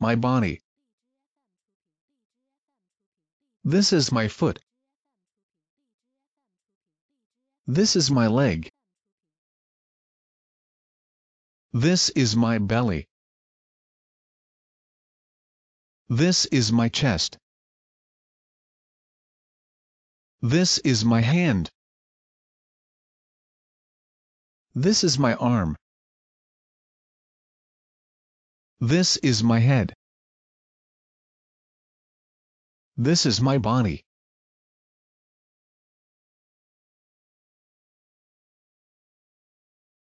my body. This is my foot. This is my leg. This is my belly. This is my chest. This is my hand. This is my arm. This is my head. This is my body.